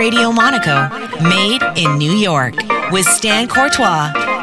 Radio Monaco, made in New York, with Stan Courtois.